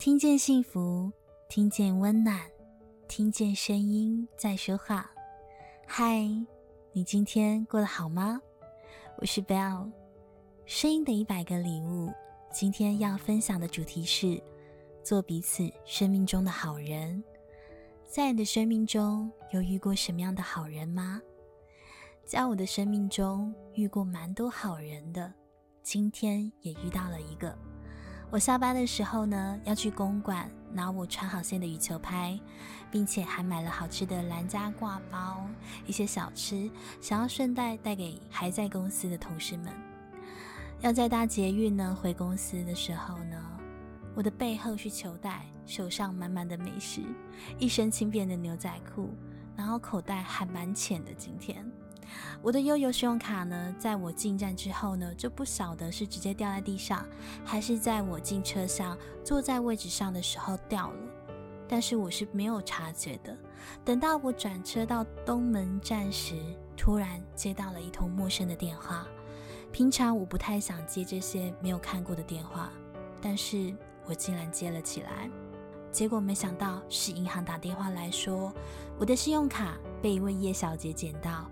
听见幸福，听见温暖，听见声音在说话。嗨，你今天过得好吗？我是 Bell 声音的一百个礼物。今天要分享的主题是做彼此生命中的好人。在你的生命中有遇过什么样的好人吗？在我的生命中遇过蛮多好人的，今天也遇到了一个。我下班的时候呢，要去公馆拿我穿好线的羽球拍，并且还买了好吃的蓝家挂包、一些小吃，想要顺带带给还在公司的同事们。要在搭捷运呢回公司的时候呢，我的背后是球袋，手上满满的美食，一身轻便的牛仔裤，然后口袋还蛮浅的。今天。我的悠游信用卡呢，在我进站之后呢，就不晓得是直接掉在地上，还是在我进车厢坐在位置上的时候掉了。但是我是没有察觉的。等到我转车到东门站时，突然接到了一通陌生的电话。平常我不太想接这些没有看过的电话，但是我竟然接了起来。结果没想到是银行打电话来说，我的信用卡被一位叶小姐捡到，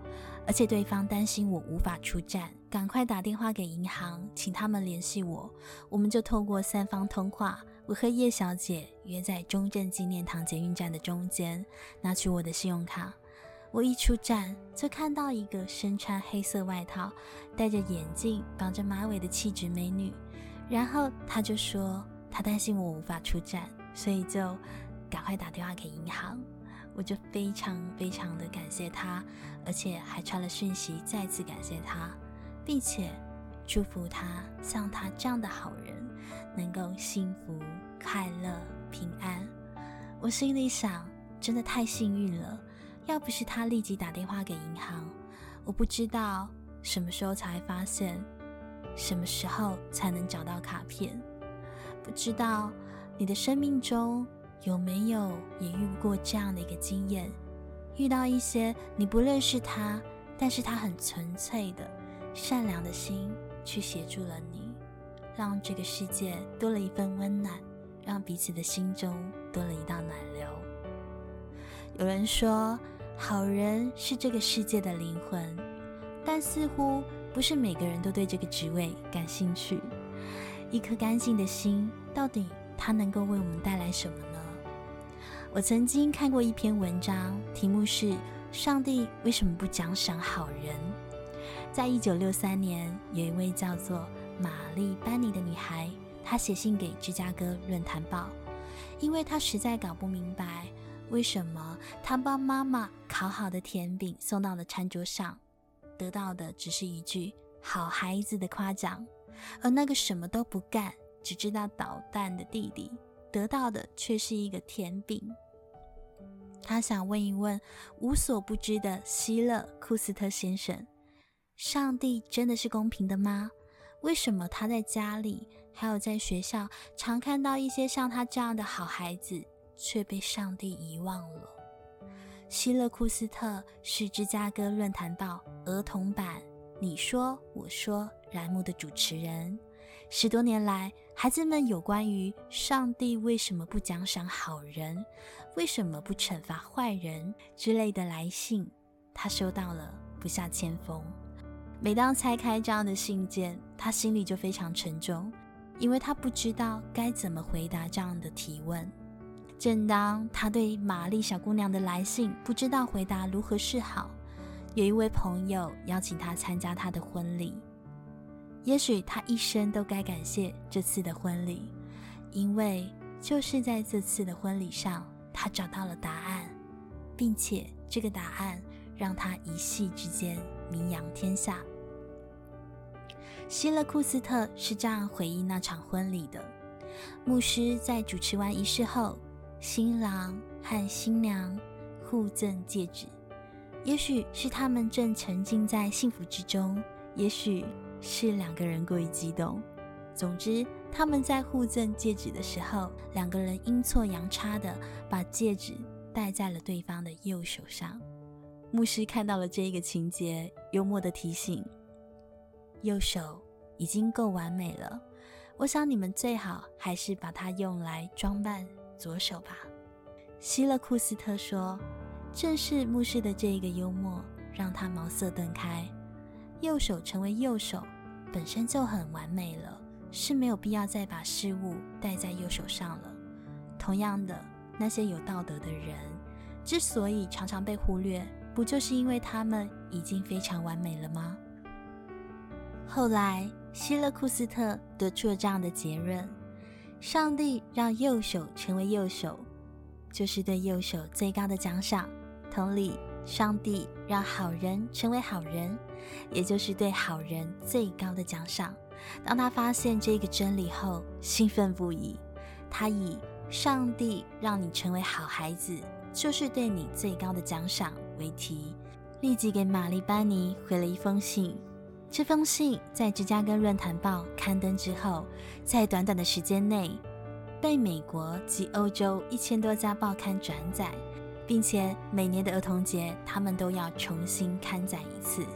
而且对方担心我无法出站，赶快打电话给银行，请他们联系我。我们就透过三方通话，我和叶小姐约在中正纪念堂捷运站的中间，拿取我的信用卡。我一出站，就看到一个身穿黑色外套、戴着眼镜、绑着马尾的气质美女，然后她就说她担心我无法出站。所以就赶快打电话给银行，我就非常非常的感谢他，而且还传了讯息再次感谢他，并且祝福他像他这样的好人能够幸福、快乐、平安。我心里想，真的太幸运了，要不是他立即打电话给银行，我不知道什么时候才发现，什么时候才能找到卡片，不知道。你的生命中有没有也遇过这样的一个经验？遇到一些你不认识他，但是他很纯粹的善良的心去协助了你，让这个世界多了一份温暖，让彼此的心中多了一道暖流。有人说，好人是这个世界的灵魂，但似乎不是每个人都对这个职位感兴趣。一颗干净的心，到底它能够为我们带来什么呢？我曾经看过一篇文章，题目是“上帝为什么不奖赏好人”。在一九六三年，有一位叫做玛丽班尼的女孩，她写信给芝加哥论坛报，因为她实在搞不明白，为什么她帮妈妈烤好的甜饼送到了餐桌上，得到的只是一句“好孩子”的夸奖，而那个什么都不干。只知道捣蛋的弟弟得到的却是一个甜饼。他想问一问无所不知的希勒库斯特先生：上帝真的是公平的吗？为什么他在家里还有在学校常看到一些像他这样的好孩子，却被上帝遗忘了？希勒库斯特是芝加哥论坛报儿童版“你说我说”栏目的主持人。十多年来，孩子们有关于上帝为什么不奖赏好人，为什么不惩罚坏人之类的来信，他收到了不下千封。每当拆开这样的信件，他心里就非常沉重，因为他不知道该怎么回答这样的提问。正当他对玛丽小姑娘的来信不知道回答如何是好，有一位朋友邀请他参加他的婚礼。也许他一生都该感谢这次的婚礼，因为就是在这次的婚礼上，他找到了答案，并且这个答案让他一夕之间名扬天下。希勒库斯特是这样回忆那场婚礼的：牧师在主持完仪式后，新郎和新娘互赠戒指，也许是他们正沉浸在幸福之中，也许。是两个人过于激动。总之，他们在互赠戒指的时候，两个人阴错阳差的把戒指戴在了对方的右手上。牧师看到了这个情节，幽默的提醒：右手已经够完美了，我想你们最好还是把它用来装扮左手吧。希勒库斯特说：“正是牧师的这一个幽默，让他茅塞顿开。右手成为右手，本身就很完美了，是没有必要再把事物戴在右手上了。同样的，那些有道德的人，之所以常常被忽略，不就是因为他们已经非常完美了吗？”后来，希勒库斯特得出了这样的结论：上帝让右手成为右手。就是对右手最高的奖赏。同理，上帝让好人成为好人，也就是对好人最高的奖赏。当他发现这个真理后，兴奋不已。他以“上帝让你成为好孩子，就是对你最高的奖赏”为题，立即给玛丽班尼回了一封信。这封信在芝加哥论坛报刊登之后，在短短的时间内，被美国及欧洲一千多家报刊转载，并且每年的儿童节，他们都要重新刊载一次。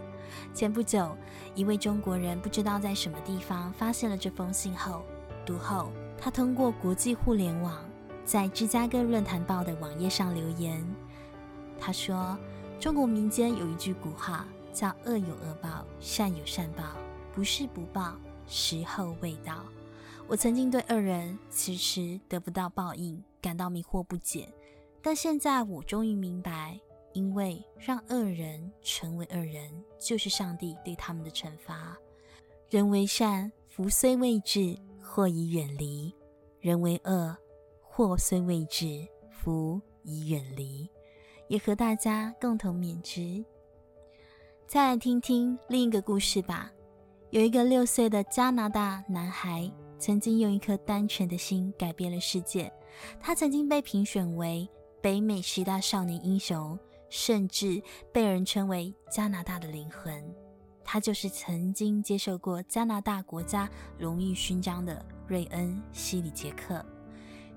前不久，一位中国人不知道在什么地方发现了这封信后，读后，他通过国际互联网，在芝加哥论坛报的网页上留言。他说：“中国民间有一句古话，叫‘恶有恶报，善有善报，不是不报，时候未到’。”我曾经对恶人迟迟得不到报应感到迷惑不解，但现在我终于明白，因为让恶人成为恶人，就是上帝对他们的惩罚。人为善，福虽未至，祸已远离；人为恶，祸虽未至，福已远离。也和大家共同勉之。再来听听另一个故事吧。有一个六岁的加拿大男孩。曾经用一颗单纯的心改变了世界。他曾经被评选为北美十大少年英雄，甚至被人称为加拿大的灵魂。他就是曾经接受过加拿大国家荣誉勋章的瑞恩·希里杰克。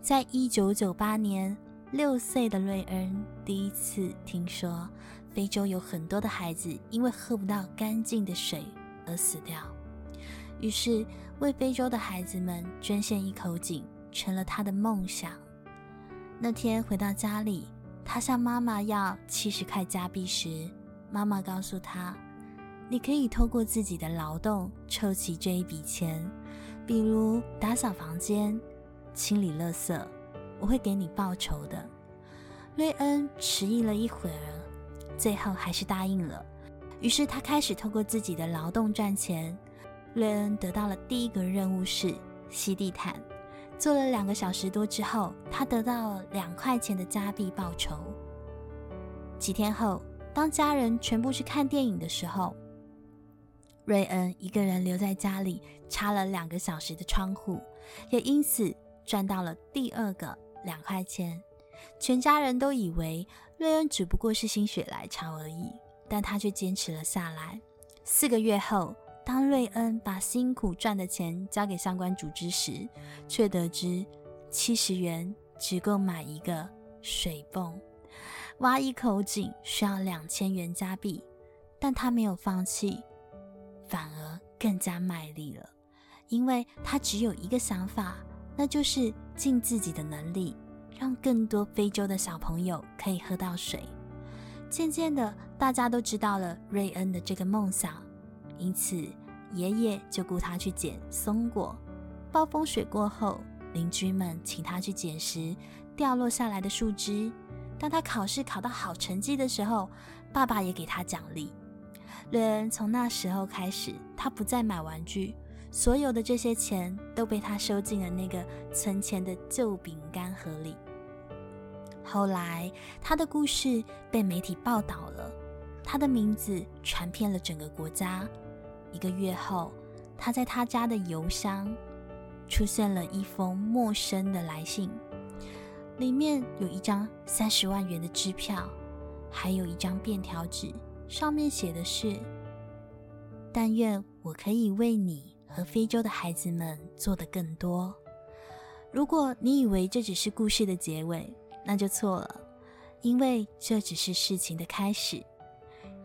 在一九九八年，六岁的瑞恩第一次听说非洲有很多的孩子因为喝不到干净的水而死掉，于是，为非洲的孩子们捐献一口井，成了他的梦想。那天回到家里，他向妈妈要七十块加币时，妈妈告诉他：“你可以透过自己的劳动凑齐这一笔钱，比如打扫房间、清理垃圾，我会给你报酬的。”瑞恩迟疑了一会儿，最后还是答应了。于是他开始透过自己的劳动赚钱。瑞恩得到了第一个任务是吸地毯，做了两个小时多之后，他得到了两块钱的加币报酬。几天后，当家人全部去看电影的时候，瑞恩一个人留在家里擦了两个小时的窗户，也因此赚到了第二个两块钱。全家人都以为瑞恩只不过是心血来潮而已，但他却坚持了下来。四个月后，当瑞恩把辛苦赚的钱交给相关组织时，却得知七十元只够买一个水泵，挖一口井需要两千元加币。但他没有放弃，反而更加卖力了，因为他只有一个想法，那就是尽自己的能力，让更多非洲的小朋友可以喝到水。渐渐的，大家都知道了瑞恩的这个梦想。因此，爷爷就雇他去捡松果。暴风雪过后，邻居们请他去捡拾掉落下来的树枝。当他考试考到好成绩的时候，爸爸也给他奖励。瑞恩从那时候开始，他不再买玩具，所有的这些钱都被他收进了那个存钱的旧饼干盒里。后来，他的故事被媒体报道了，他的名字传遍了整个国家。一个月后，他在他家的邮箱出现了一封陌生的来信，里面有一张三十万元的支票，还有一张便条纸，上面写的是：“但愿我可以为你和非洲的孩子们做得更多。”如果你以为这只是故事的结尾，那就错了，因为这只是事情的开始。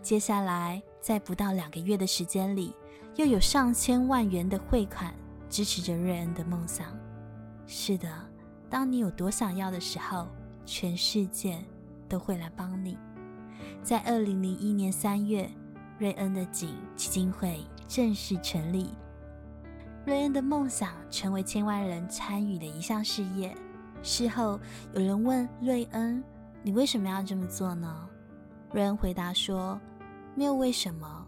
接下来，在不到两个月的时间里，又有上千万元的汇款支持着瑞恩的梦想。是的，当你有多想要的时候，全世界都会来帮你。在二零零一年三月，瑞恩的景基金会正式成立。瑞恩的梦想成为千万人参与的一项事业。事后有人问瑞恩：“你为什么要这么做呢？”瑞恩回答说：“没有为什么，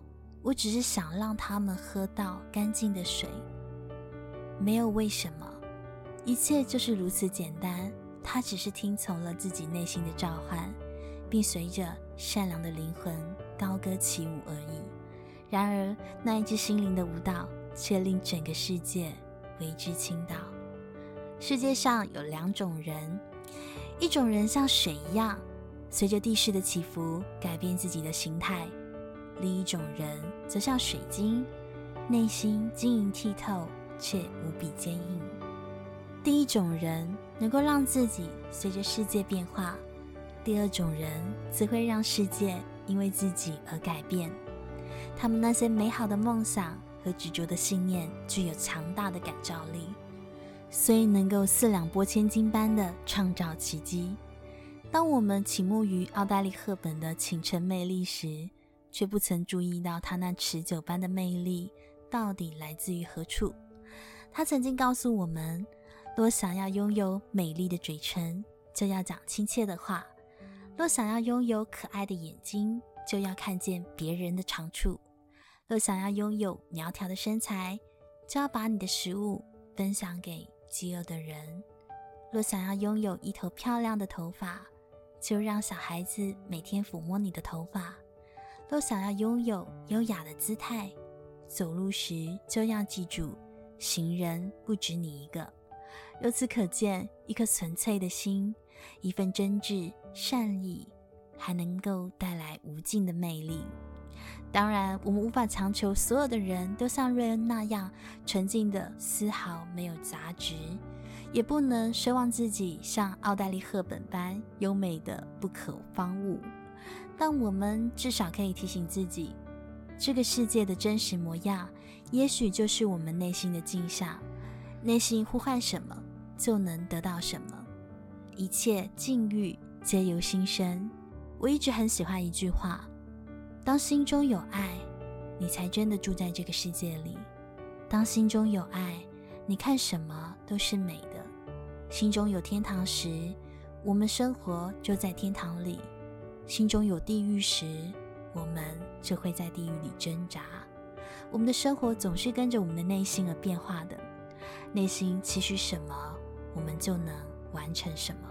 我只是想让他们喝到干净的水。没有为什么，一切就是如此简单。他只是听从了自己内心的召唤，并随着善良的灵魂高歌起舞而已。然而，那一支心灵的舞蹈却令整个世界为之倾倒。世界上有两种人，一种人像水一样。”随着地势的起伏，改变自己的形态；另一种人则像水晶，内心晶莹剔透，却无比坚硬。第一种人能够让自己随着世界变化；第二种人则会让世界因为自己而改变。他们那些美好的梦想和执着的信念，具有强大的感召力，所以能够四两拨千斤般的创造奇迹。当我们倾慕于奥黛丽·赫本的倾城魅力时，却不曾注意到她那持久般的魅力到底来自于何处。她曾经告诉我们：若想要拥有美丽的嘴唇，就要讲亲切的话；若想要拥有可爱的眼睛，就要看见别人的长处；若想要拥有苗条的身材，就要把你的食物分享给饥饿的人；若想要拥有一头漂亮的头发，就让小孩子每天抚摸你的头发。都想要拥有优雅的姿态，走路时就要记住，行人不止你一个。由此可见，一颗纯粹的心，一份真挚善意，还能够带来无尽的魅力。当然，我们无法强求所有的人都像瑞恩那样纯净的，丝毫没有杂质。也不能奢望自己像奥黛丽·赫本般优美的不可方物，但我们至少可以提醒自己，这个世界的真实模样，也许就是我们内心的镜像。内心呼唤什么，就能得到什么。一切境遇皆由心生。我一直很喜欢一句话：当心中有爱，你才真的住在这个世界里。当心中有爱，你看什么都是美的。心中有天堂时，我们生活就在天堂里；心中有地狱时，我们就会在地狱里挣扎。我们的生活总是跟着我们的内心而变化的。内心期许什么，我们就能完成什么。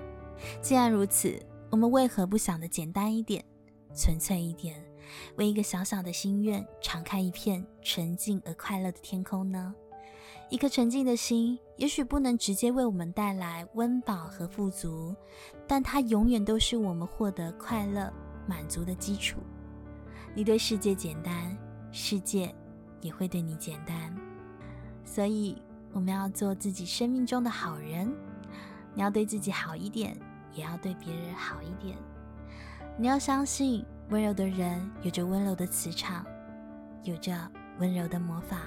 既然如此，我们为何不想得简单一点、纯粹一点，为一个小小的心愿，敞开一片纯净而快乐的天空呢？一颗纯净的心，也许不能直接为我们带来温饱和富足，但它永远都是我们获得快乐、满足的基础。你对世界简单，世界也会对你简单。所以，我们要做自己生命中的好人。你要对自己好一点，也要对别人好一点。你要相信，温柔的人有着温柔的磁场，有着温柔的魔法。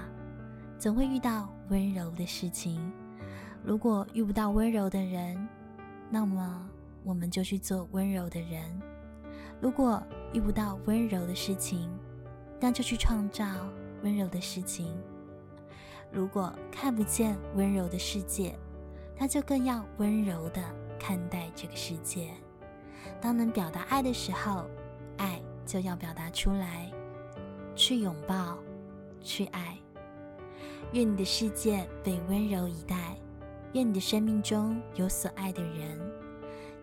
总会遇到温柔的事情。如果遇不到温柔的人，那么我们就去做温柔的人；如果遇不到温柔的事情，那就去创造温柔的事情。如果看不见温柔的世界，那就更要温柔地看待这个世界。当能表达爱的时候，爱就要表达出来，去拥抱，去爱。愿你的世界被温柔以待，愿你的生命中有所爱的人，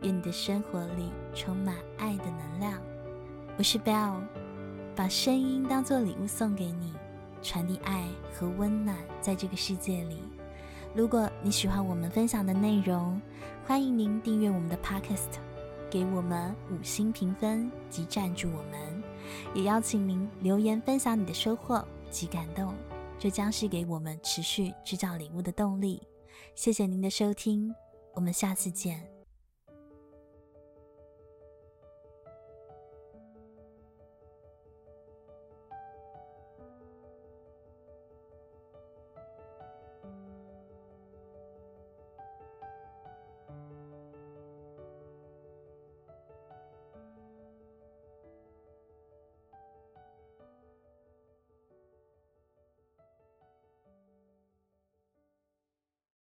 愿你的生活里充满爱的能量。我是 Bell，把声音当做礼物送给你，传递爱和温暖在这个世界里。如果你喜欢我们分享的内容，欢迎您订阅我们的 Podcast，给我们五星评分及赞助我们，也邀请您留言分享你的收获及感动。这将是给我们持续制造礼物的动力。谢谢您的收听，我们下次见。